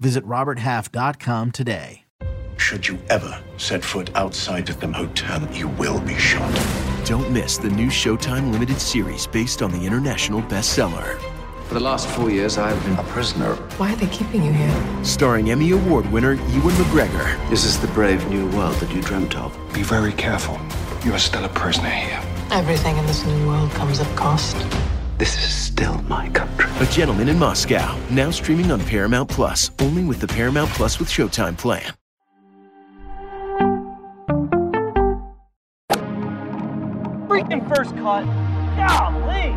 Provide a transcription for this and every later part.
Visit RobertHalf.com today. Should you ever set foot outside of the hotel, you will be shot. Don't miss the new Showtime limited series based on the international bestseller. For the last four years, I've been a prisoner. Why are they keeping you here? Starring Emmy Award winner Ewan McGregor. This is the brave new world that you dreamt of. Be very careful. You are still a prisoner here. Everything in this new world comes at cost. This is still my country. A Gentleman in Moscow, now streaming on Paramount Plus, only with the Paramount Plus with Showtime plan. Freaking first cut. Golly.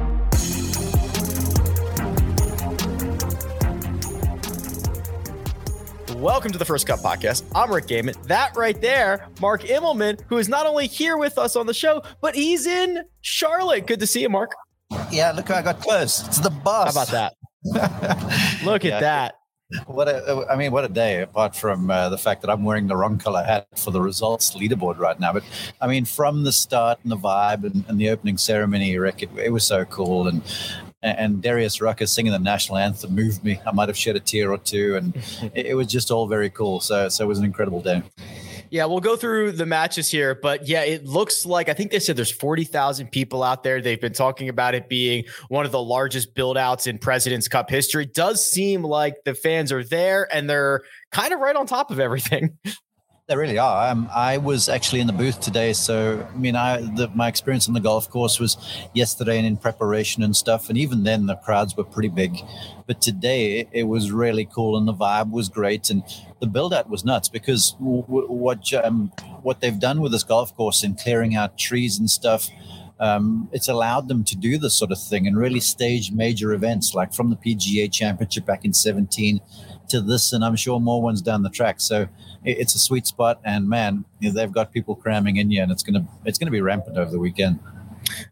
Welcome to the First Cut Podcast. I'm Rick Gehman. That right there, Mark Immelman, who is not only here with us on the show, but he's in Charlotte. Good to see you, Mark. Yeah, look I got close. It's the boss. How about that? look Yeah. at that. What a, I mean, what a day! Apart from uh, the fact that I'm wearing the wrong color hat for the results leaderboard right now, but I mean, from the start and the vibe and, and the opening ceremony, Rick, it, it was so cool. And and Darius Rucker singing the national anthem moved me. I might have shed a tear or two, and it, it was just all very cool. So so it was an incredible day. Yeah, we'll go through the matches here, but yeah, it looks like I think they said there's 40,000 people out there. They've been talking about it being one of the largest build outs in President's Cup history. Does seem like the fans are there and they're kind of right on top of everything. They really are. Um, I was actually in the booth today, so I mean, I the, my experience on the golf course was yesterday and in preparation and stuff, and even then the crowds were pretty big. But today it, it was really cool, and the vibe was great, and the build out was nuts because w- w- what um, what they've done with this golf course in clearing out trees and stuff. Um, it's allowed them to do this sort of thing and really stage major events like from the PGA Championship back in 17 to this, and I'm sure more ones down the track. So it's a sweet spot, and man, they've got people cramming in here, and it's gonna it's gonna be rampant over the weekend.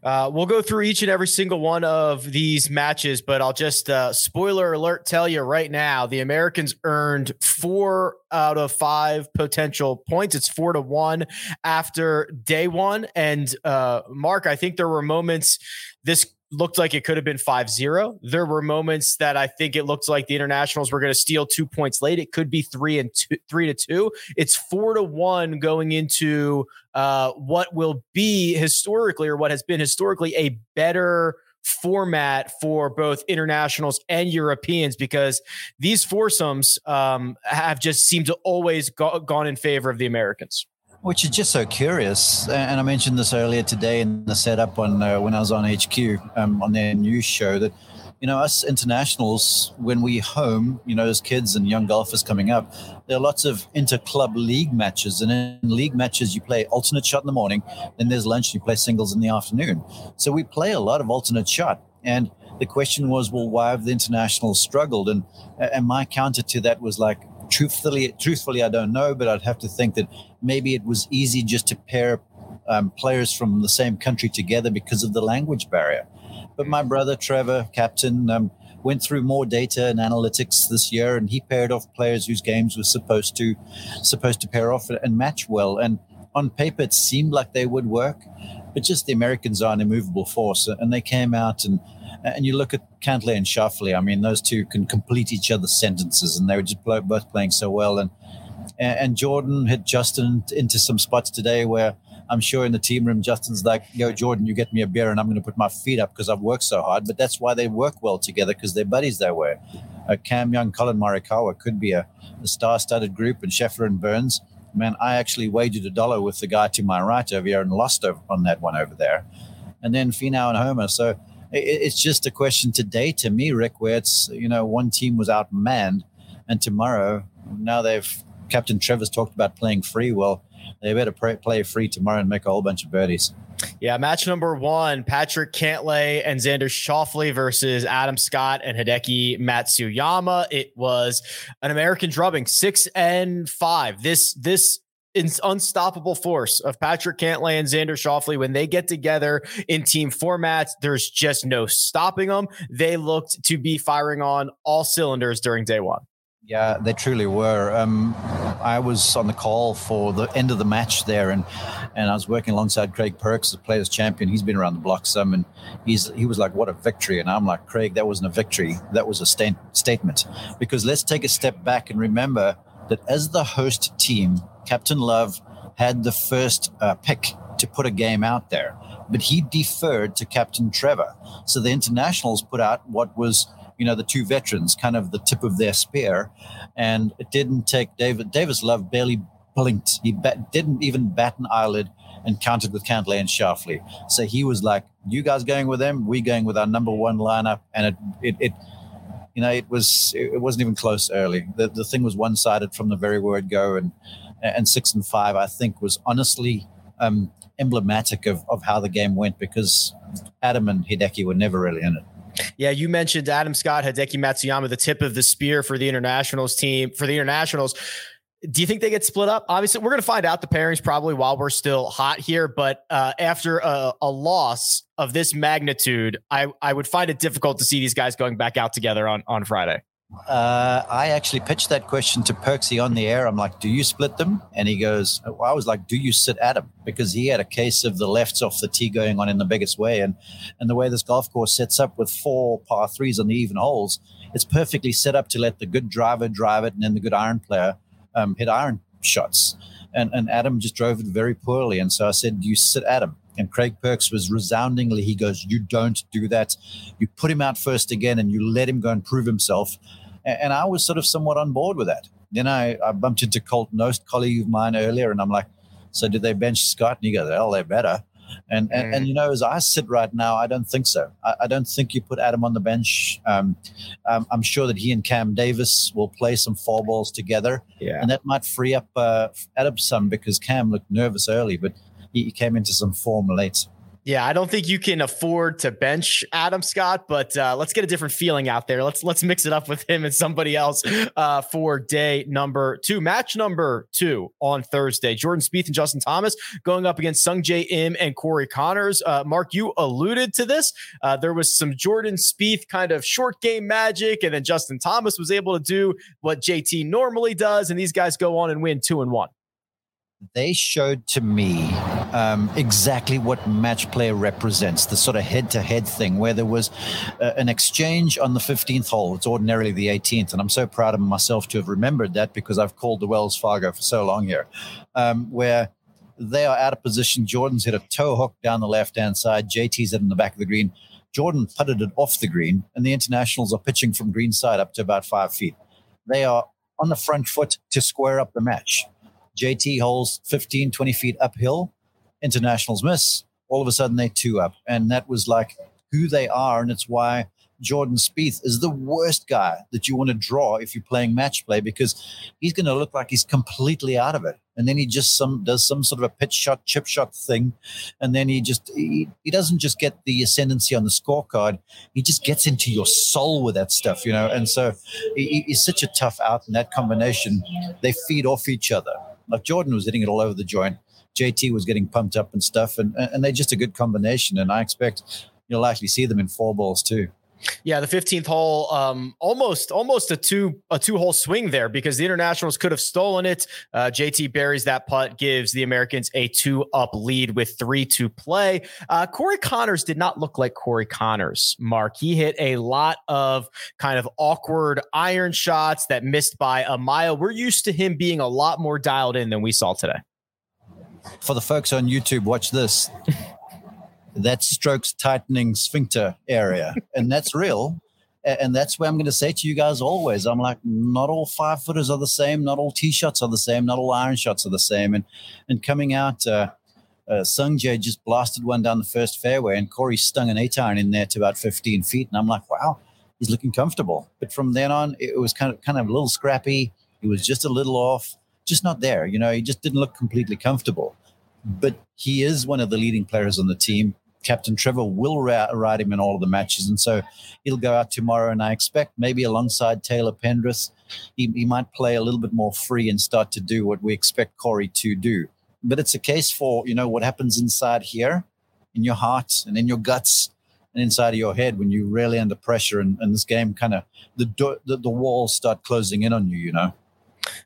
Uh, we'll go through each and every single one of these matches, but I'll just uh, spoiler alert tell you right now the Americans earned four out of five potential points. It's four to one after day one. And uh, Mark, I think there were moments this looked like it could have been 5-0 there were moments that i think it looked like the internationals were going to steal two points late. It could be three and two three to two. It's four to one going into uh, what will be historically or what has been historically a better format for both internationals and Europeans because these foursomes um, have just seemed to always go- gone in favor of the Americans. Which is just so curious, and I mentioned this earlier today in the setup on uh, when I was on HQ um, on their news show that you know us internationals when we home, you know, as kids and young golfers coming up, there are lots of inter-club league matches, and in league matches you play alternate shot in the morning, then there's lunch, you play singles in the afternoon. So we play a lot of alternate shot, and the question was, well, why have the internationals struggled? And and my counter to that was like, truthfully, truthfully, I don't know, but I'd have to think that maybe it was easy just to pair um, players from the same country together because of the language barrier. But my brother Trevor, captain, um, went through more data and analytics this year, and he paired off players whose games were supposed to supposed to pair off and match well. And on paper, it seemed like they would work, but just the Americans are an immovable force, and they came out and. And you look at Cantlay and Schauffele. I mean, those two can complete each other's sentences, and they were just both playing so well. And and Jordan hit Justin into some spots today where I'm sure in the team room, Justin's like, "Yo, Jordan, you get me a beer, and I'm going to put my feet up because I've worked so hard." But that's why they work well together because they're buddies that way. Uh, Cam Young, Collin Morikawa could be a, a star-studded group, and Scheffler and Burns. Man, I actually wagered a dollar with the guy to my right over here and lost over, on that one over there. And then Finau and Homer. So it's just a question today to me, Rick, where it's you know one team was outmanned, and tomorrow now they've Captain Trevor's talked about playing free. Well, they better play, free tomorrow and make a whole bunch of birdies. Yeah, match number one: Patrick Cantlay and Xander Schauffele versus Adam Scott and Hideki Matsuyama. It was an American drubbing, six and five. This this unstoppable force of Patrick Cantlay and Xander Schauffele when they get together in team formats. There's just no stopping them. They looked to be firing on all cylinders during day one. Yeah, they truly were. Um, I was on the call for the end of the match there, and and I was working alongside Craig Perks, the Players Champion. He's been around the block some, and he's he was like, "What a victory!" And I'm like, "Craig, that wasn't a victory. That was a sta- statement." Because let's take a step back and remember that as the host team, Captain Love had the first uh, pick to put a game out there, but he deferred to Captain Trevor. So the internationals put out what was you know, the two veterans, kind of the tip of their spear. And it didn't take David. Davis Love barely blinked. He bat, didn't even bat an eyelid and counted with Cantlay and Schauffele. So he was like, you guys going with them, we going with our number one lineup. And it, it, it you know, it was, it wasn't even close early. The, the thing was one sided from the very word go. And, and six and five, I think, was honestly um, emblematic of, of how the game went because Adam and Hideki were never really in it. Yeah, you mentioned Adam Scott, Hideki Matsuyama, the tip of the spear for the internationals team, for the internationals. Do you think they get split up? Obviously, we're going to find out the pairings probably while we're still hot here. But uh, after a, a, loss of this magnitude, I, I would find it difficult to see these guys going back out together on, on Friday. Uh, I actually pitched that question to Perksy on the air. I'm like, "Do you split them?" And he goes, well, "I was like, do you sit Adam?" Because he had a case of the lefts off the tee going on in the biggest way, and and the way this golf course sets up with four par threes on the even holes, it's perfectly set up to let the good driver drive it, and then the good iron player um, hit iron shots. And and Adam just drove it very poorly, and so I said, do "You sit Adam." And Craig Perks was resoundingly, he goes, You don't do that. You put him out first again and you let him go and prove himself. And I was sort of somewhat on board with that. Then I, I bumped into Colt Knost, colleague of mine earlier, and I'm like, So did they bench Scott? And he goes, Well, they're better. And, and, and, mm. you know, as I sit right now, I don't think so. I, I don't think you put Adam on the bench. Um, um, I'm sure that he and Cam Davis will play some four balls together. Yeah. And that might free up uh, Adam some because Cam looked nervous early, but he came into some form late. Yeah, I don't think you can afford to bench Adam Scott, but uh, let's get a different feeling out there. Let's let's mix it up with him and somebody else uh, for day number two, match number two on Thursday. Jordan Spieth and Justin Thomas going up against Sungjae Im and Corey Conners. Uh, Mark, you alluded to this. Uh, there was some Jordan Spieth kind of short game magic, and then Justin Thomas was able to do what JT normally does, and these guys go on and win two and one they showed to me um, exactly what match play represents the sort of head to head thing where there was uh, an exchange on the 15th hole. It's ordinarily the 18th. And I'm so proud of myself to have remembered that because I've called the Wells Fargo for so long here, um, where they are out of position. Jordan's hit a toe hook down the left hand side, JT's it in the back of the green. Jordan putted it off the green, and the internationals are pitching from green side up to about five feet. They are on the front foot to square up the match JT holes 15, 20 feet uphill, internationals miss. All of a sudden, they two up. And that was like who they are. And it's why Jordan Spieth is the worst guy that you want to draw if you're playing match play because he's going to look like he's completely out of it. And then he just some does some sort of a pitch shot, chip shot thing, and then he just he, he doesn't just get the ascendancy on the scorecard. He just gets into your soul with that stuff, you know. And so he, he's such a tough out in that combination. They feed off each other. Like Jordan was hitting it all over the joint. JT was getting pumped up and stuff, and and they're just a good combination. And I expect you'll likely see them in four balls too. Yeah, the 15th hole, um, almost almost a two a two hole swing there because the internationals could have stolen it. Uh, JT buries that putt, gives the Americans a two up lead with three to play. Uh, Corey Conners did not look like Corey Conners. Mark, he hit a lot of kind of awkward iron shots that missed by a mile. We're used to him being a lot more dialed in than we saw today. For the folks on YouTube, watch this. That strokes tightening sphincter area. And that's real. And that's where I'm going to say to you guys always I'm like, not all five footers are the same. Not all tee shots are the same. Not all iron shots are the same. And, and coming out, uh, uh, Sung Jae just blasted one down the first fairway, and Corey stung an eight iron in there to about 15 feet. And I'm like, wow, he's looking comfortable. But from then on, it was kind of kind of a little scrappy. He was just a little off. just not there. You know, he just didn't look completely comfortable. But he is one of the leading players on the team. Captain Trevor will ride him in all of the matches. And so he'll go out tomorrow. And I expect maybe alongside Taylor Pendrith, he, he might play a little bit more free and start to do what we expect Corey to do. But it's a case for, you know, what happens inside here in your heart and in your guts and inside of your head when you're really under pressure and, and this game kind of the, the the walls start closing in on you, you know.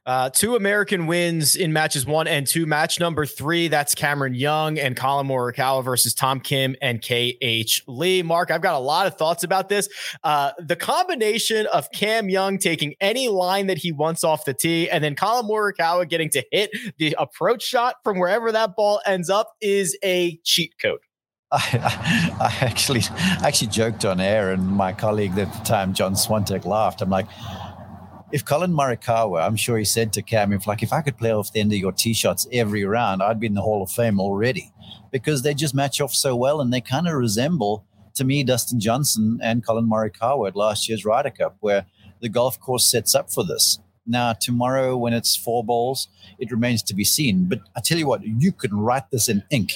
Uh, two American wins in matches one and two. Match number three, that's Cameron Young and Collin Morikawa versus Tom Kim and KH Lee. Mark, I've got a lot of thoughts about this. Uh, the combination of Cam Young taking any line that he wants off the tee and then Collin Morikawa getting to hit the approach shot from wherever that ball ends up is a cheat code. I, I actually actually joked on air, and my colleague at the time, John Swantek, laughed. I'm like, if Collin Morikawa, I'm sure he said to Cam, if like if I could play off the end of your tee shots every round, I'd be in the Hall of Fame already, because they just match off so well, and they kind of resemble to me Dustin Johnson and Collin Morikawa at last year's Ryder Cup, where the golf course sets up for this. Now tomorrow, when it's four balls, it remains to be seen. But I tell you what, you can write this in ink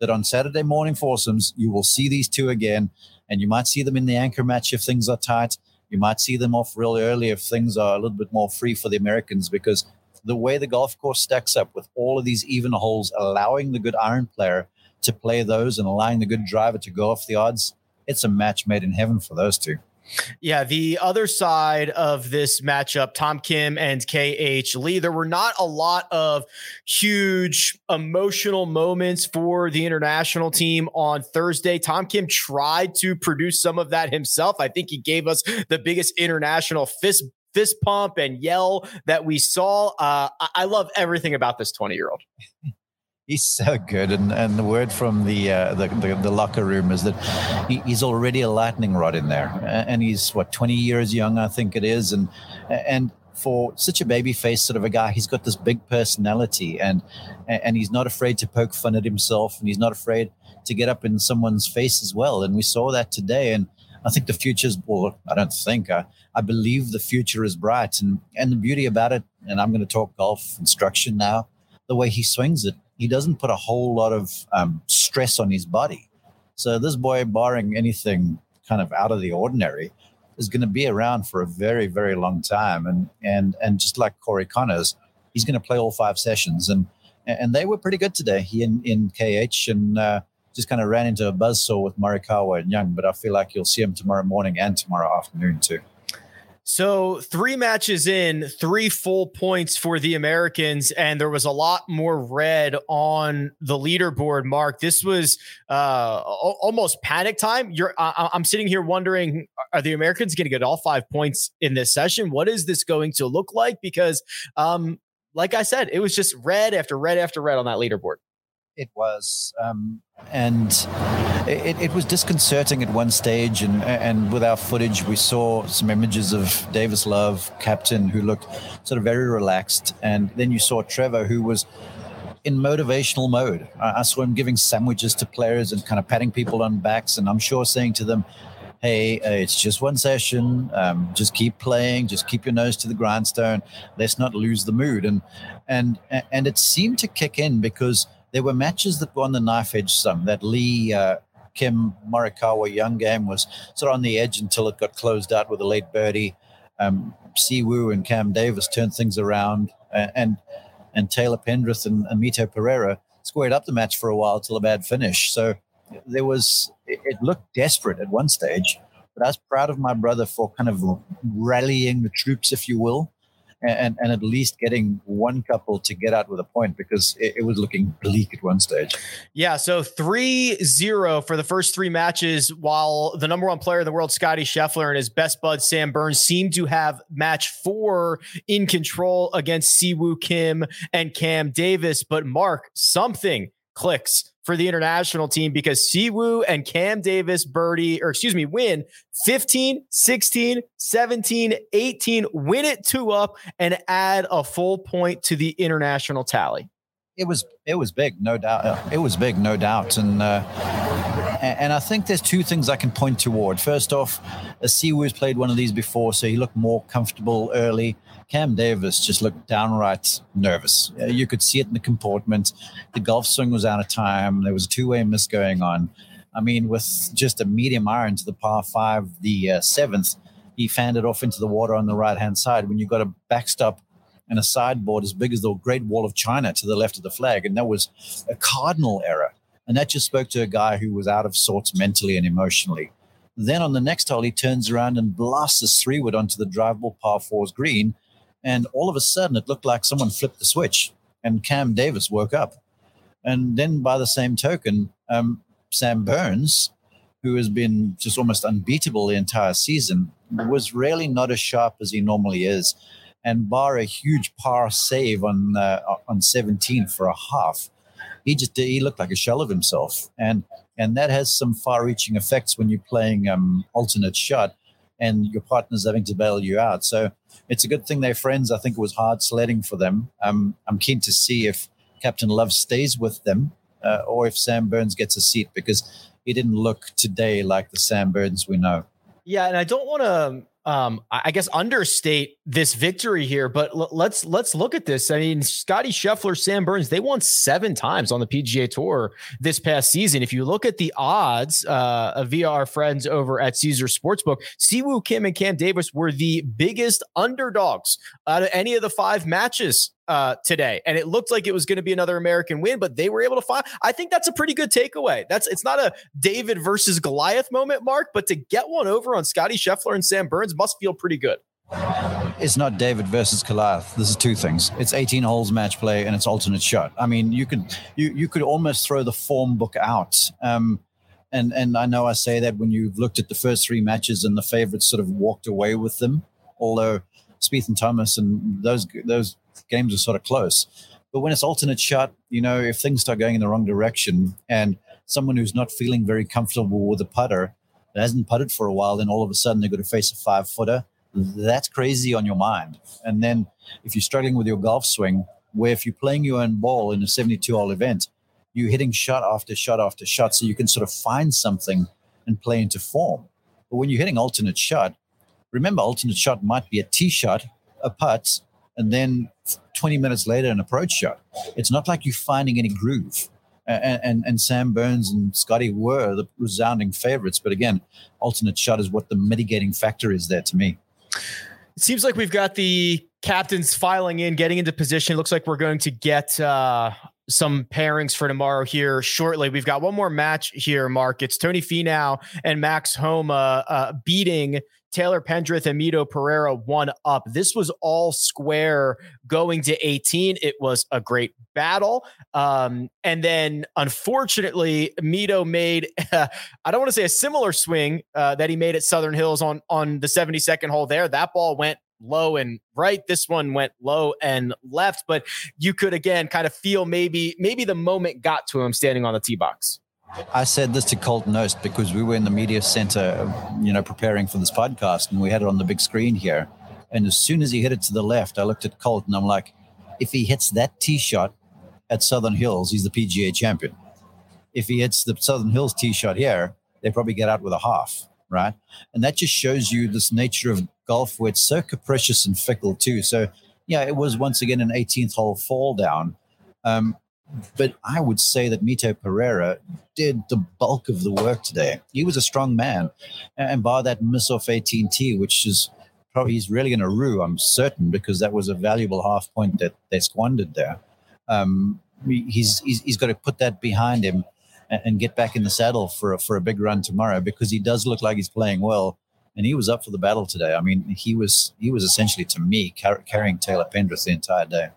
that on Saturday morning foursomes, you will see these two again, and you might see them in the anchor match if things are tight. You might see them off real early if things are a little bit more free for the Americans because the way the golf course stacks up with all of these even holes, allowing the good iron player to play those and allowing the good driver to go off the odds, it's a match made in heaven for those two. Yeah, the other side of this matchup, Tom Kim and KH Lee, there were not a lot of huge emotional moments for the international team on Thursday. Tom Kim tried to produce some of that himself. I think he gave us the biggest international fist fist pump and yell that we saw. Uh, I love everything about this 20 year old. He's so good, and, and the word from the, uh, the, the the locker room is that he, he's already a lightning rod in there, and he's what twenty years young, I think it is, and and for such a baby face sort of a guy, he's got this big personality, and and he's not afraid to poke fun at himself, and he's not afraid to get up in someone's face as well, and we saw that today, and I think the future's well, I don't think I, I believe the future is bright, and and the beauty about it, and I'm going to talk golf instruction now, the way he swings it he doesn't put a whole lot of um, stress on his body. So this boy, barring anything kind of out of the ordinary, is going to be around for a very, very long time. And and and just like Corey Conners, he's going to play all five sessions. And and they were pretty good today. He in in KH and uh, just kind of ran into a buzzsaw with Morikawa and Young. But I feel like you'll see him tomorrow morning and tomorrow afternoon too. So, three matches in, three full points for the Americans, and there was a lot more red on the leaderboard. Mark, this was uh, almost panic time. You're, I, I'm sitting here wondering: Are the Americans going to get all five points in this session? What is this going to look like? Because, um, like I said, it was just red after red after red on that leaderboard. It was, um, and it, it, was disconcerting at one stage. And and with our footage, we saw some images of Davis Love, captain, who looked sort of very relaxed, and then you saw Trevor, who was in motivational mode. I, I saw him giving sandwiches to players and kind of patting people on backs, and I'm sure saying to them, hey, uh, it's just one session. Um, just keep playing. Just keep your nose to the grindstone. Let's not lose the mood. And and and it seemed to kick in because there were matches that were on the knife edge some. That Lee uh, Kim Morikawa Young game was sort of on the edge until it got closed out with a late birdie. Um, Siwoo and Cam Davis turned things around, and and, and Taylor Pendrith and, and Mito Pereira squared up the match for a while till a bad finish. So there was it, it looked desperate at one stage, but I was proud of my brother for kind of rallying the troops, if you will, and, and at least getting one couple to get out with a point because it, it was looking bleak at one stage. Yeah. So 3 0 for the first three matches, while the number one player in the world, Scotty Scheffler, and his best bud, Sam Burns, seemed to have match four in control against Siwoo Kim and Cam Davis. But Mark, something clicks for the international team because Siwoo and Cam Davis birdie, or excuse me, win 15, 16, 17, 18, win it two up and add a full point to the international tally. It was it was big, no doubt. It was big, no doubt, and uh, And I think there's two things I can point toward. First off, Siwoo's played one of these before, so he looked more comfortable early. Cam Davis just looked downright nervous. You could see it in the comportment. The golf swing was out of time. There was a two way miss going on. I mean, with just a medium iron to the par five, the uh, seventh, he fanned it off into the water on the right hand side. When you've got a backstop and a sideboard as big as the Great Wall of China to the left of the flag, and that was a cardinal error. And that just spoke to a guy who was out of sorts mentally and emotionally. Then on the next hole, he turns around and blasts this three wood onto the drivable par fours green. And all of a sudden, it looked like someone flipped the switch, and Cam Davis woke up. And then, by the same token, um, Sam Burns, who has been just almost unbeatable the entire season, was really not as sharp as he normally is. And bar a huge par save on uh, on 17 for a half, he just he looked like a shell of himself. And and that has some far-reaching effects when you're playing um, alternate shot and your partner's having to bail you out. So it's a good thing they're friends. I think it was hard sledding for them. Um, I'm keen to see if Captain Love stays with them uh, or if Sam Burns gets a seat because he didn't look today like the Sam Burns we know. Yeah, and I don't want to um, I guess understate this victory here, but l- let's let's look at this. I mean, Scotty Scheffler, Sam Burns, they won seven times on the PGA Tour this past season. If you look at the odds uh, via our friends over at Caesar Sportsbook, Siwoo Kim and Cam Davis were the biggest underdogs out of any of the five matches uh, today, and it looked like it was going to be another American win, but they were able to find. I think that's a pretty good takeaway. That's it's not a David versus Goliath moment, Mark, but to get one over on Scotty Scheffler and Sam Burns must feel pretty good. It's not David versus Goliath. This is two things. It's 18 holes match play and it's alternate shot. I mean, you could you you could almost throw the form book out. Um, and and I know I say that when you've looked at the first three matches and the favorites sort of walked away with them, although Spieth and Thomas and those those games are sort of close. But when it's alternate shot, you know, if things start going in the wrong direction and someone who's not feeling very comfortable with a putter that hasn't putted for a while, then all of a sudden they're going to face a five footer. That's crazy on your mind. And then if you're struggling with your golf swing, where if you're playing your own ball in a 72 hole event, you're hitting shot after shot after shot, so you can sort of find something and play into form. But when you're hitting alternate shot, remember alternate shot might be a tee shot, a putt, and then 20 minutes later an approach shot. It's not like you're finding any groove. And, and, and Sam Burns and Scotty were the resounding favorites. But again, alternate shot is what the mitigating factor is there to me. It seems like we've got the captains filing in, getting into position. It looks like we're going to get uh, some pairings for tomorrow here shortly. We've got one more match here, Mark. It's Tony Finau and Max Homa uh, beating Taylor Pendrith and Mito Pereira one up. This was all square going to 18. It was a great battle. Um, and then unfortunately, Mito made, uh, I don't want to say a similar swing uh, that he made at Southern Hills on, on the 72nd hole there. That ball went low and right. This one went low and left, but you could again kind of feel maybe, maybe the moment got to him standing on the tee box. I said this to Colton Knost because we were in the media center, you know, preparing for this podcast, and we had it on the big screen here. And as soon as he hit it to the left, I looked at Colton. and I'm like, if he hits that tee shot at Southern Hills, he's the PGA champion. If he hits the Southern Hills tee shot here, they probably get out with a half, right? And that just shows you this nature of golf where it's so capricious and fickle too. So, yeah, it was once again an 18th hole fall down. Um, but I would say that Mito Pereira did the bulk of the work today. He was a strong man. And bar that miss off 18T, which is probably he's really going to rue, I'm certain, because that was a valuable half point that they squandered there. Um, he's, he's, he's got to put that behind him and, and get back in the saddle for a, for a big run tomorrow because he does look like he's playing well. And he was up for the battle today. I mean, he was he was essentially to me car- carrying Taylor Pendrith the entire day.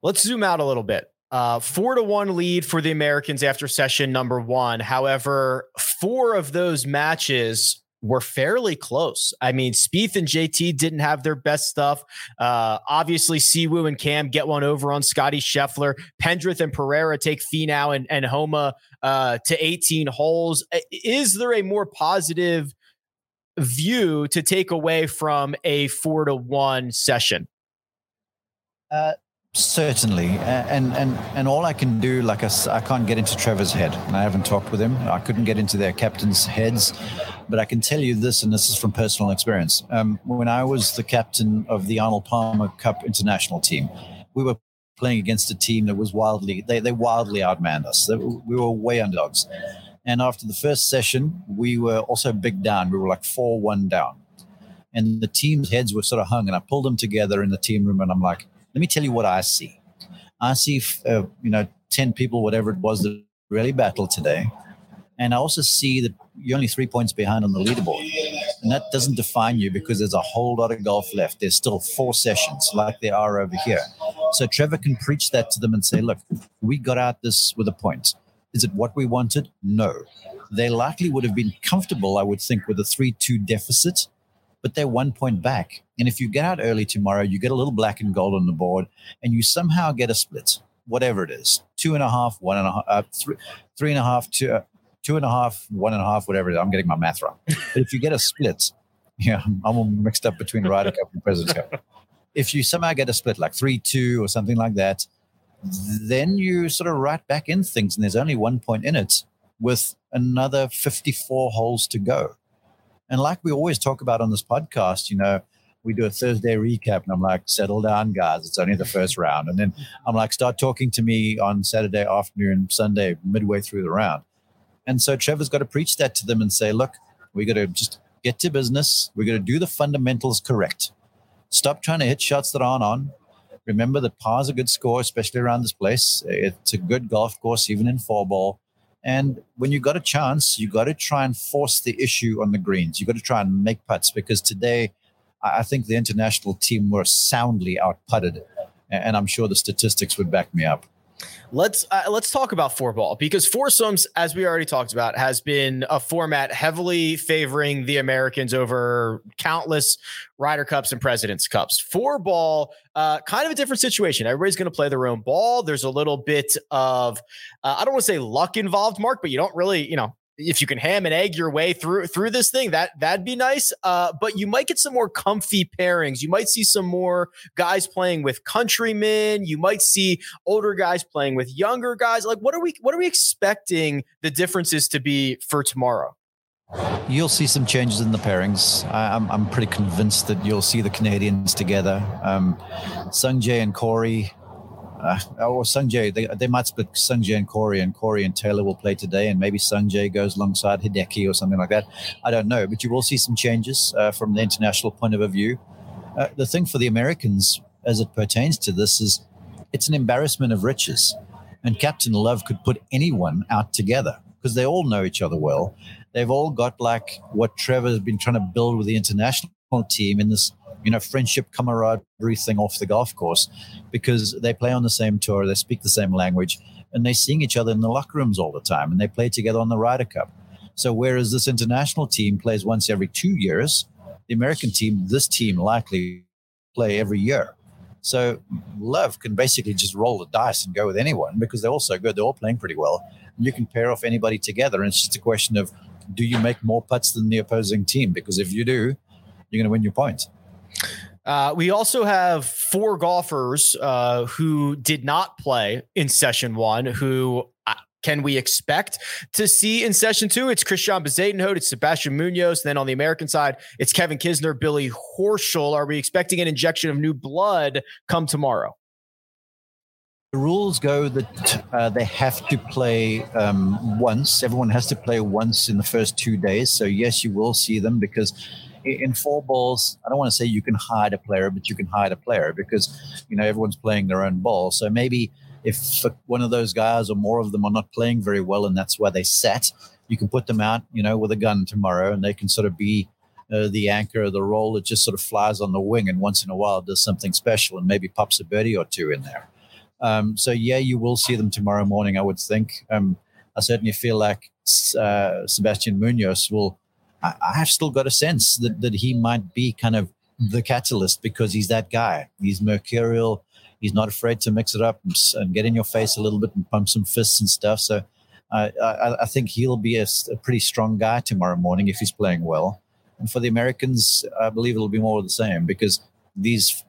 Let's zoom out a little bit. Uh, four to one lead for the Americans after session number one. However, four of those matches were fairly close. I mean, Spieth and JT didn't have their best stuff. Uh, obviously, Siwoo and Cam get one over on Scotty Scheffler. Pendrith and Pereira take Finau and, and Homa uh, to 18 holes. Is there a more positive view to take away from a four to one session? Uh, Certainly, and and and all I can do, like I, I can't get into Trevor's head, and I haven't talked with him. I couldn't get into their captains' heads, but I can tell you this, and this is from personal experience. Um, when I was the captain of the Arnold Palmer Cup international team, we were playing against a team that was wildly they they wildly outmanned us. We were way underdogs, and after the first session, we were also big down. We were like four one down, and the team's heads were sort of hung. And I pulled them together in the team room, and I'm like let me tell you what I see. I see, uh, you know, 10 people, whatever it was, that really battled today. And I also see that you're only three points behind on the leaderboard. And that doesn't define you because there's a whole lot of golf left. There's still four sessions like there are over here. So Trevor can preach that to them and say, look, we got out this with a point. Is it what we wanted? No. They likely would have been comfortable, I would think, with a 3 2 deficit but they're one point back. And if you get out early tomorrow, you get a little black and gold on the board, and you somehow get a split, whatever it is, two and a half, one and a half, uh, three, three and a half, two, uh, two and a half, one and a half, whatever it is. I'm getting my math wrong. But if you get a split, yeah, I'm all mixed up between Ryder Cup and President's Cup. If you somehow get a split, like three two or something like that, then you sort of right back in things, and there's only one point in it with another 54 holes to go. And like we always talk about on this podcast, you know, we do a Thursday recap and I'm like, settle down, guys. It's only the first round. And then mm-hmm. I'm like, start talking to me on Saturday afternoon, Sunday, midway through the round. And so Trevor's got to preach that to them and say, look, we got to just get to business. We're going to do the fundamentals correct. Stop trying to hit shots that aren't on. Remember that par's a good score, especially around this place. It's a good golf course, even in four ball. And when you got a chance, you got to try and force the issue on the greens. You got to try and make putts because today, I think the international team were soundly out putted, and I'm sure the statistics would back me up. Let's uh, let's talk about four ball because foursomes, as we already talked about, has been a format heavily favoring the Americans over countless Ryder Cups and Presidents Cups. Four ball, uh, kind of a different situation. Everybody's going to play their own ball. There's a little bit of uh, I don't want to say luck involved, Mark, but you don't really, you know, if you can ham and egg your way through through this thing, that that'd be nice. Uh, but you might get some more comfy pairings. You might see some more guys playing with countrymen. You might see older guys playing with younger guys. Like, what are we what are we expecting the differences to be for tomorrow? You'll see some changes in the pairings. I, am I'm, I'm pretty convinced that you'll see the Canadians together. Um, Sungjae and Corey uh, or Sungjae, they, they might split Sungjae and Corey, and Corey and Taylor will play today, and maybe Sungjae goes alongside Hideki or something like that. I don't know, but you will see some changes uh, from the international point of view. Uh, the thing for the Americans, as it pertains to this, is it's an embarrassment of riches, and Captain Love could put anyone out together because they all know each other well. They've all got like what Trevor's been trying to build with the international team in this you know, friendship, camaraderie thing off the golf course because they play on the same tour, they speak the same language, and they're seeing each other in the locker rooms all the time, and they play together on the Ryder Cup. So whereas this international team plays once every two years, the American team, this team likely play every year. So Love can basically just roll the dice and go with anyone because they're all so good. They're all playing pretty well. You can pair off anybody together. And it's just a question of do you make more putts than the opposing team? Because if you do, you're going to win your points. Uh, we also have four golfers uh, who did not play in session one. Who uh, can we expect to see in session two? It's Christian Bezuidenhout, it's Sebastian Munoz. And then on the American side, it's Kevin Kisner, Billy Horschel. Are we expecting an injection of new blood come tomorrow? The rules go that uh, they have to play um, once. Everyone has to play once in the first two days. So, yes, you will see them because in four balls, I don't want to say you can hide a player, but you can hide a player because you know everyone's playing their own ball. So maybe if one of those guys or more of them are not playing very well, and that's why they sat, you can put them out, you know, with a gun tomorrow, and they can sort of be uh, the anchor, of the role that just sort of flies on the wing, and once in a while does something special, and maybe pops a birdie or two in there. Um, so yeah, you will see them tomorrow morning, I would think. Um, I certainly feel like uh, Sebastian Munoz will I, have still got a sense that, that he might be kind of the catalyst because he's that guy. He's mercurial. He's not afraid to mix it up and, and get in your face a little bit and pump some fists and stuff. So I, I, think he'll be a, a, pretty strong guy tomorrow morning if he's playing well. And for the Americans, I believe it'll be more of the same because these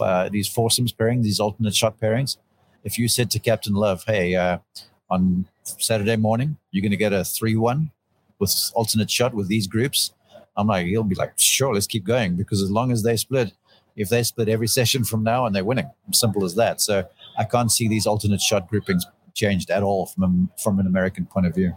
uh, these foursomes pairings, these alternate shot pairings. If you said to Captain Love, "Hey, uh, on Saturday morning, you're going to get a three-one with alternate shot with these groups," I'm like, he'll be like, "Sure, let's keep going," because as long as they split, if they split every session from now and they're winning, simple as that. So I can't see these alternate shot groupings changed at all from a, from an American point of view.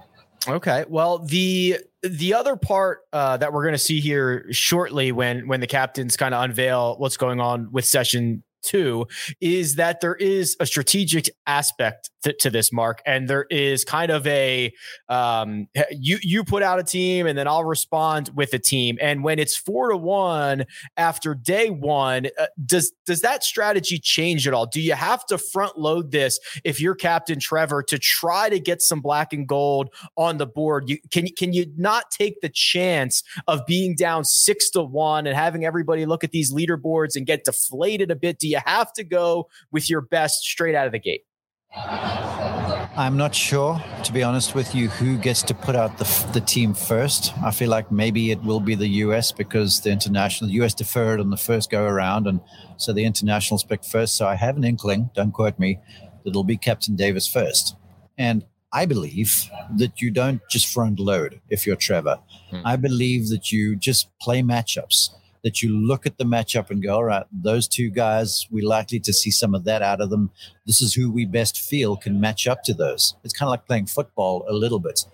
Okay. Well, the the other part uh, that we're going to see here shortly, when when the captains kind of unveil what's going on with session two is that there is a strategic aspect to, to this mark and there is kind of a um, you you put out a team and then i'll respond with a team. And when it's four to one after day one uh, does does that strategy change at all? Do you have to front load this if you're captain trevor to try to get some black and gold on the board? You can can you not take the chance of being down six to one and having everybody look at these leaderboards and get deflated a bit do you have to go with your best straight out of the gate I'm not sure, to be honest with you, who gets to put out the, the team first. I feel like maybe it will be the US because the international US deferred on the first go around, and so the internationals picked first. So I have an inkling, don't quote me, that it'll be Captain Davis first. And I believe that you don't just front load if you're Trevor. Hmm. I believe that you just play matchups that you look at the matchup and go, all right, those two guys, we're likely to see some of that out of them. This is who we best feel can match up to those. It's kind of like playing football a little bit.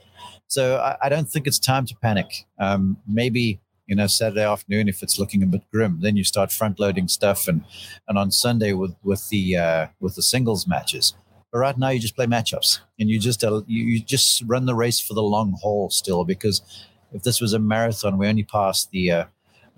So I, I don't think it's time to panic. Um, maybe you know Saturday afternoon if it's looking a bit grim, then you start front loading stuff, and and on Sunday with with the uh, with the singles matches. But right now you just play matchups, and you just uh, you, you just run the race for the long haul still because if this was a marathon, we only passed the uh,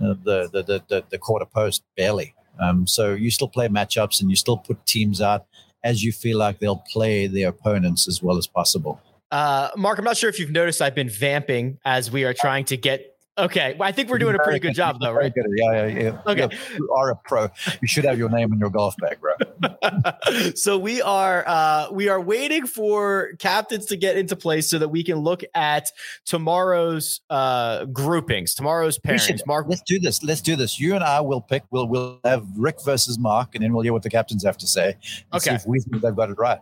uh, the, the, the, the, quarter post barely. Um, so you still play matchups and you still put teams out as you feel like they'll play their opponents as well as possible. Uh, Mark, I'm not sure if you've noticed I've been vamping as we are trying to get Okay, well, I think we're doing a pretty good job, though, right? Yeah, yeah, yeah. Okay, you are a pro. You should have your name in your golf bag, bro. so we are uh, we are waiting for captains to get into place so that we can look at tomorrow's uh, groupings, tomorrow's pairings. Should, Mark, let's do this. Let's do this. You and I will pick. We'll we'll have Rick versus Mark, and then we'll hear what the captains have to say. okay, if we think they've got it right.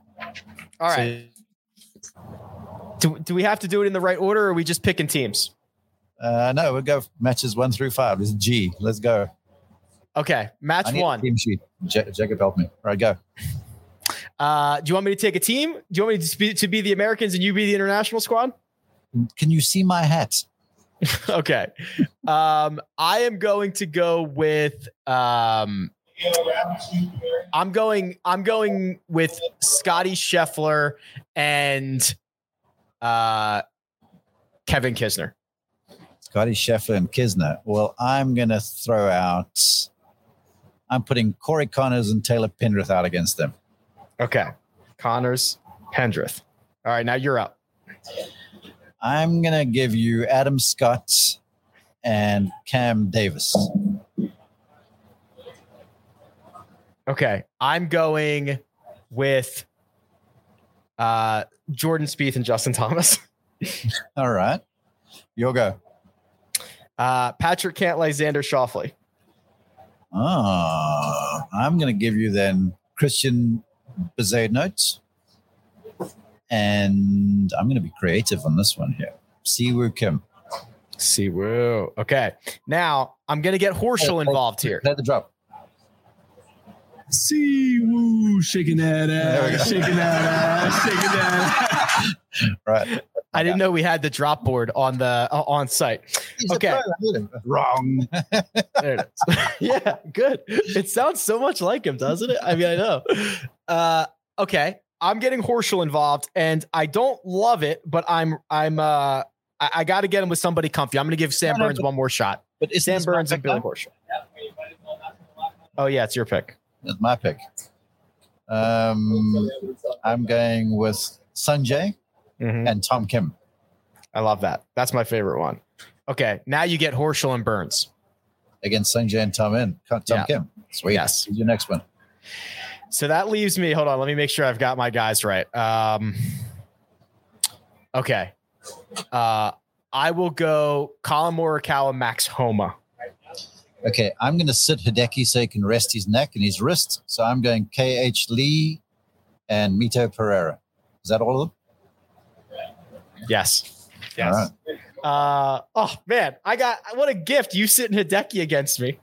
All right. So, do, do we have to do it in the right order, or are we just picking teams? Uh, no, we'll go matches one through five. This is G. Let's go. Okay, match one. Team sheet. J- Jacob, help me. All right, go. Uh, do you want me to take a team? Do you want me to be, to be the Americans and you be the international squad? Can you see my hat? okay. Um, I am going to go with um, I'm going I'm going with Scotty Scheffler and uh, Kevin Kisner. Scotty Scheffler and Kisner. Well, I'm going to throw out, I'm putting Corey Conners and Taylor Pendrith out against them. Okay. Conners, Pendrith. All right, now you're up. I'm going to give you Adam Scott and Cam Davis. Okay. I'm going with uh, Jordan Spieth and Justin Thomas. All right. You'll go. Uh, Patrick Cantlay, Xander Schauffele. Oh, I'm going to give you then Christian Bezuidenhout. And I'm going to be creative on this one here. Siwoo Kim. Siwoo. Okay. Now I'm going to get Horschel involved here. Let the drop. Siwoo shaking that ass, shaking that ass, shaking that ass. right. I didn't know we had the drop board on the uh, on site. He's okay, wrong. yeah, good. It sounds so much like him, doesn't it? I mean, I know. Uh, okay, I'm getting Horschel involved, and I don't love it, but I'm I'm uh I, I got to get him with somebody comfy. I'm going to give Sam Burns no, but, one more shot. But it's Sam Burns and Billy Horschel. Oh yeah, it's your pick. It's my pick. Um, I'm going with Sungjae mm-hmm. and Tom Kim. I love that. That's my favorite one. Okay, now you get Horschel and Burns against Sungjae and Tom in Tom yeah. Kim. Sweet. Yes. Who's your next one? So that leaves me. Hold on. Let me make sure I've got my guys right. Um, okay. Uh, I will go Collin Morikawa, Max Homa. Okay, I'm going to sit Hideki so he can rest his neck and his wrist. So I'm going KH Lee and Mito Pereira. Is that all of them? Yes. Yes. Uh, oh man, I got what a gift. You sitting Hideki against me.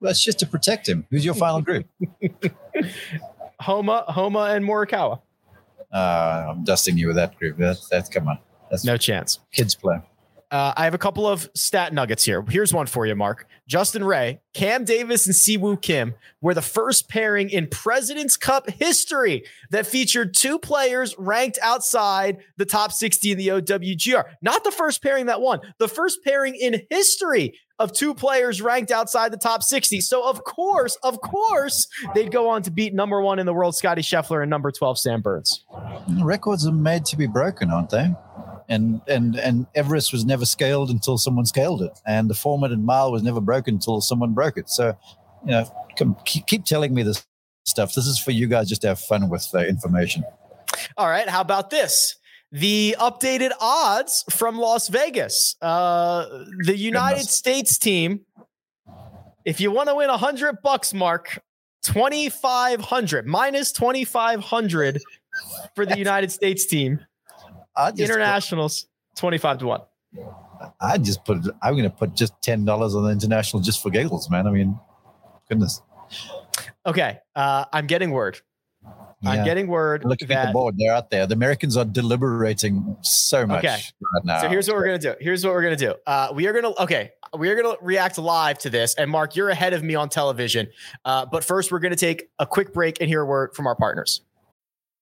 That's just to protect him. Who's your final group? Homa, Homa, and Morikawa. Uh, I'm dusting you with that group. That's that's come on. That's No chance. kids play. Uh, I have a couple of stat nuggets here. Here's one for you, Mark. Justin Ray, Cam Davis, and Siwoo Kim were the first pairing in President's Cup history that featured two players ranked outside the top 60 in the OWGR. Not the first pairing that won, the first pairing in history of two players ranked outside the top 60. So, of course, of course, they'd go on to beat number one in the world, Scotty Scheffler, and number 12, Sam Burns. Records are made to be broken, aren't they? And and and Everest was never scaled until someone scaled it, and the four minute mile was never broken until someone broke it. So, you know, come, keep, keep telling me this stuff. This is for you guys just to have fun with the information. All right. How about this? The updated odds from Las Vegas. Uh, the United Goodness. States team. If you want to win a hundred bucks, Mark, twenty five hundred minus twenty five hundred for the United States team. I just Internationals twenty five to one. I just put. I'm going to put just ten dollars on the international just for giggles, man. I mean, goodness. Okay, uh, I'm getting word. I'm getting word Looking at the board, they're out there. The Americans are deliberating so much Okay. right now. So here's what we're gonna do. Here's what we're gonna do. Uh, we are gonna okay. We are gonna react live to this. And Mark, you're ahead of me on television. Uh, but first, we're gonna take a quick break and hear a word from our partners.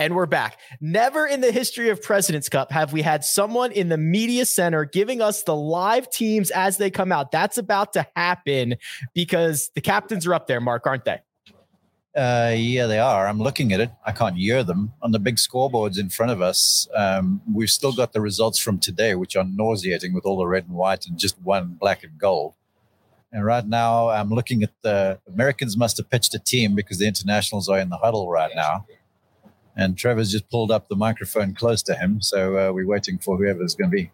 And we're back. Never in the history of President's Cup have we had someone in the media center giving us the live teams as they come out. That's about to happen because the captains are up there, Mark, aren't they? Uh, yeah, they are. I'm looking at it. I can't hear them on the big scoreboards in front of us. Um, we've still got the results from today, which are nauseating with all the red and white and just one black and gold. And right now, I'm looking at the Americans must have pitched a team because the internationals are in the huddle right now. And Trevor's just pulled up the microphone close to him, so uh, we're waiting for whoever it's going to be.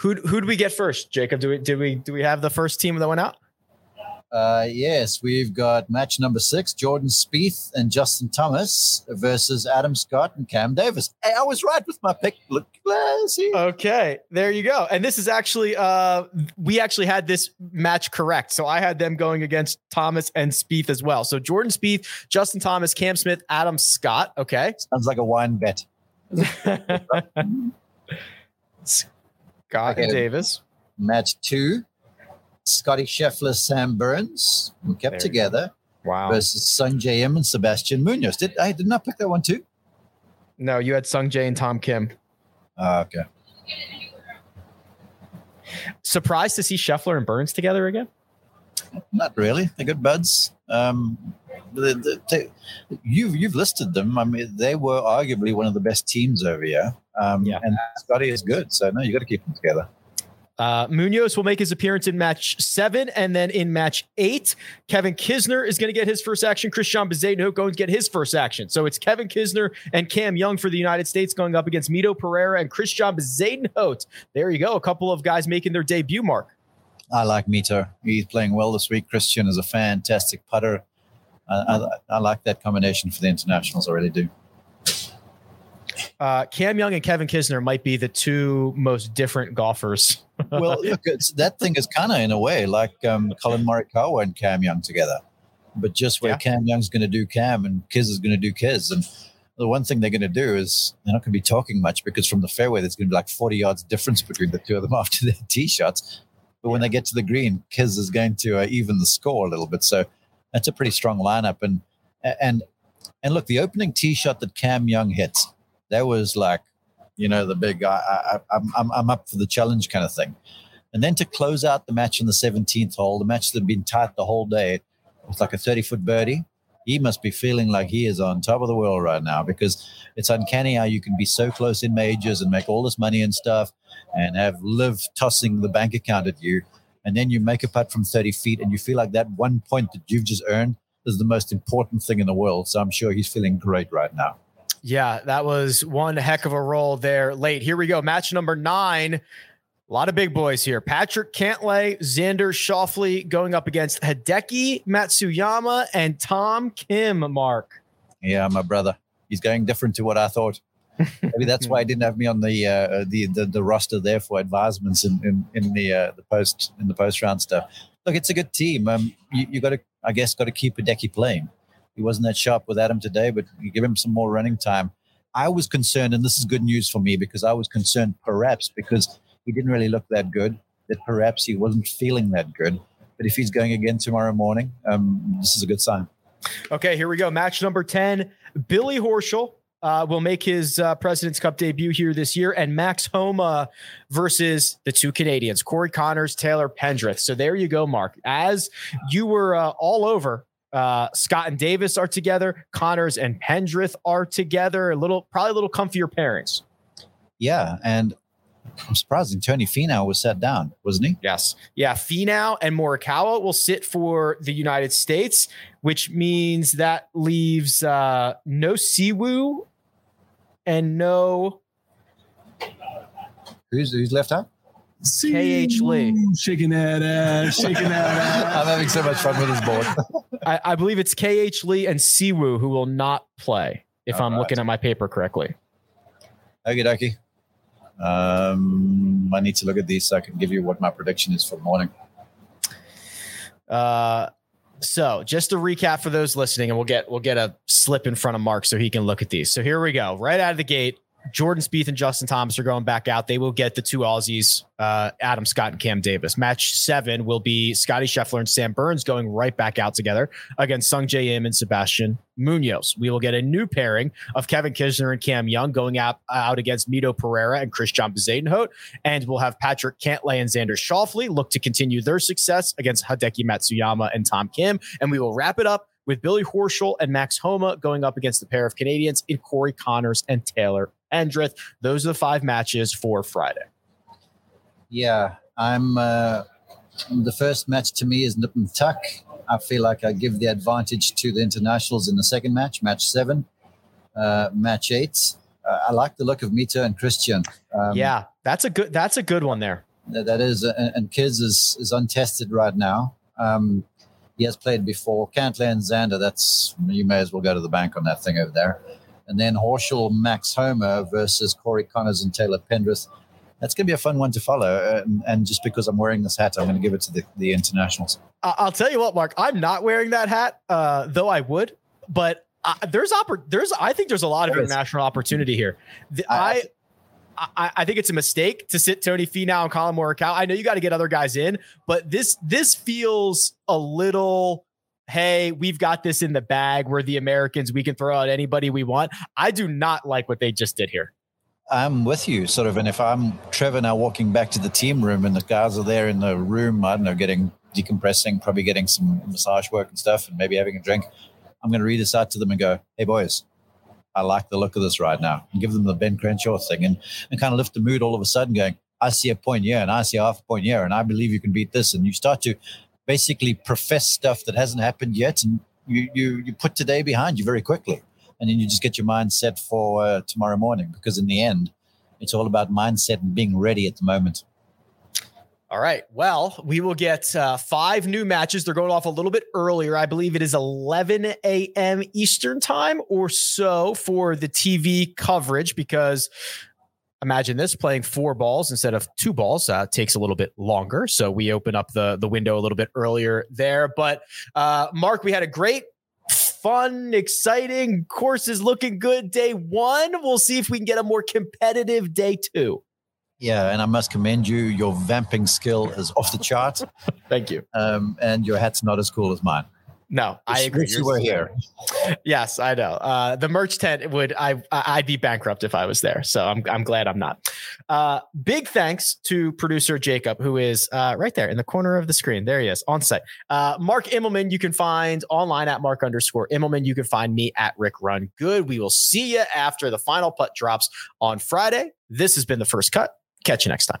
Who who do we get first, Jacob? Do we do we do we have the first team that went out? Uh, yes, we've got match number six: Jordan Spieth and Justin Thomas versus Adam Scott and Cam Davis. Hey, I was right with my pick. Look, see, Okay, there you go. And this is actually uh we actually had this match correct. So I had them going against Thomas and Spieth as well. So Jordan Spieth, Justin Thomas, Cam Smith, Adam Scott. Okay. sounds like a wine bet. Scott and Davis. Match two: Scotty Scheffler, Sam Burns, we kept There together Wow. versus Sungjae Im and Sebastian Munoz. Did I did not pick that one too? No, you had Sung Jae and Tom Kim. Ah, okay. Surprised to see Scheffler and Burns together again? Not really. They're good buds. Um, the, the, they, you've you've listed them. I mean, they were arguably one of the best teams over here. Um, Yeah. And Scotty is good, so no, you got to keep them together. Uh, Munoz will make his appearance in match seven, and then in match eight, Kevin Kisner is going to get his first action. Christian Bezuidenhout going to get his first action. So it's Kevin Kisner and Cam Young for the United States going up against Mito Pereira and Christian Bezuidenhout. There you go, a couple of guys making their debut. Mark. I like Mito. He's playing well this week. Christian is a fantastic putter. I, I, I like that combination for the internationals. I really do. Uh, Cam Young and Kevin Kisner might be the two most different golfers. Well, look, it's, that thing is kind of in a way like um, Collin Morikawa and Cam Young together, but just where Yeah. Cam Young's going to do Cam and Kiz is going to do Kiz. And the one thing they're going to do is they're not going to be talking much because from the fairway, there's going to be like 40 yards difference between the two of them after their tee shots. But when they get to the green, Kiz is going to uh, even the score a little bit. So that's a pretty strong lineup. And and and look, the opening tee shot that Cam Young hits, that was like, you know, the big I, I, I'm I'm up for the challenge kind of thing. And then to close out the match in the 17th hole, the match that had been tight the whole day, with like a 30 foot birdie, he must be feeling like he is on top of the world right now because it's uncanny how you can be so close in majors and make all this money and stuff and have live tossing the bank account at you. And then you make a putt from 30 feet and you feel like that one point that you've just earned is the most important thing in the world. So I'm sure he's feeling great right now. Yeah, that was one heck of a roll there late. Here we go. Match number nine. A lot of big boys here. Patrick Cantlay, Xander Schauffele going up against Hideki Matsuyama and Tom Kim, Mark. Yeah, my brother. He's going different to what I thought. Maybe that's why I didn't have me on the uh, the, the the roster there for advisements in in, in the uh, the post in the post round stuff. Look, it's a good team. Um, you, you got to, I guess, got to keep Hideki playing. He wasn't that sharp with Adam today, but you give him some more running time. I was concerned, and this is good news for me because I was concerned perhaps because he didn't really look that good, that perhaps he wasn't feeling that good. But if he's going again tomorrow morning, um, this is a good sign. Okay, here we go. Match number 10. Billy Horschel uh, will make his uh, President's Cup debut here this year, and Max Homa versus the two Canadians, Corey Conners, Taylor Pendrith. So there you go, Mark. As you were uh, all over, uh, Scott and Davis are together, Conners and Pendrith are together. A little, probably a little comfier pairings. Yeah, and I'm surprised Tony Finau was sat down, wasn't he? Yes. Yeah. Finau and Morikawa will sit for the United States, which means that leaves uh, no Siwoo and no Who's who's left out? KH Lee. Shaking that ass, shaking that ass. I'm having so much fun with this board. I, I believe it's KH Lee and Siwoo who will not play, if I'm All right. looking at my paper correctly. Okie dokie. Um, I need to look at these so I can give you what my prediction is for the morning. Uh, so just to recap for those listening, and we'll get we'll get a slip in front of Mark so he can look at these. So here we go. Right out of the gate, Jordan Spieth and Justin Thomas are going back out. They will get the two Aussies, uh, Adam Scott and Cam Davis. Match seven will be Scotty Scheffler and Sam Burns going right back out together against Sungjae Im and Sebastian Munoz. We will get a new pairing of Kevin Kisner and Cam Young going out, out against Mito Pereira and Christian Bezuidenhout. And we'll have Patrick Cantlay and Xander Schauffele look to continue their success against Hideki Matsuyama and Tom Kim. And we will wrap it up with Billy Horschel and Max Homa going up against the pair of Canadians in Corey Conners and Taylor Pendrith. Those are the five matches for Friday. Yeah, I'm. Uh, the first match to me is nip and tuck. I feel like I give the advantage to the internationals in the second match, match seven, uh, match eight. Uh, I like the look of Mito and Christian. Um, yeah, that's a good that's a good one there. that is, uh, and Kids is is untested right now. Um, he has played before. Cantlay and Xander. That's you may as well go to the bank on that thing over there. And then Horschel, Max Homa versus Corey Conners and Taylor Pendrith. That's going to be a fun one to follow. And, just because I'm wearing this hat, I'm going to give it to the, the internationals. I'll tell you what, Mark. I'm not wearing that hat, uh, though I would. But uh, there's oppor- There's I think there's a lot of international opportunity here. The- I- I, I I think it's a mistake to sit Tony Finau and Collin Morikawa. I know you got to get other guys in, but this this feels a little. Hey, we've got this in the bag. We're the Americans. We can throw out anybody we want. I do not like what they just did here. I'm with you, sort of. And if I'm Trevor now walking back to the team room and the guys are there in the room, I don't know, getting decompressing, probably getting some massage work and stuff, and maybe having a drink, I'm going to read this out to them and go, hey, boys, I like the look of this right now. And give them the Ben Crenshaw thing and, and kind of lift the mood all of a sudden, going, I see a point here and I see half a point here, and I believe you can beat this. And you start to basically profess stuff that hasn't happened yet. And you, you, you put today behind you very quickly and then you just get your mind set for uh, tomorrow morning because in the end it's all about mindset and being ready at the moment All right. Well, we will get uh, five new matches. They're going off a little bit earlier. I believe it is 11 a.m. Eastern time or so for the TV coverage because imagine this playing four balls instead of two balls uh, takes a little bit longer. So we open up the, the window a little bit earlier there. But uh, Mark, we had a great fun, exciting course is looking good day one. We'll see if we can get a more competitive day two. Yeah, and I must commend you. Your vamping skill is off the chart. Thank you. Um, and your hat's not as cool as mine. No, I agree. You were here. Yes, I know. Uh, the merch tent would I I'd be bankrupt if I was there. So I'm I'm glad I'm not. Uh, big thanks to producer Jacob, who is uh, right there in the corner of the screen. There he is on site. Uh, Mark Immelman, you can find online at Mark underscore Immelman. You can find me at Rick Run Good. We will see you after the final putt drops on Friday. This has been the first cut. Catch you next time.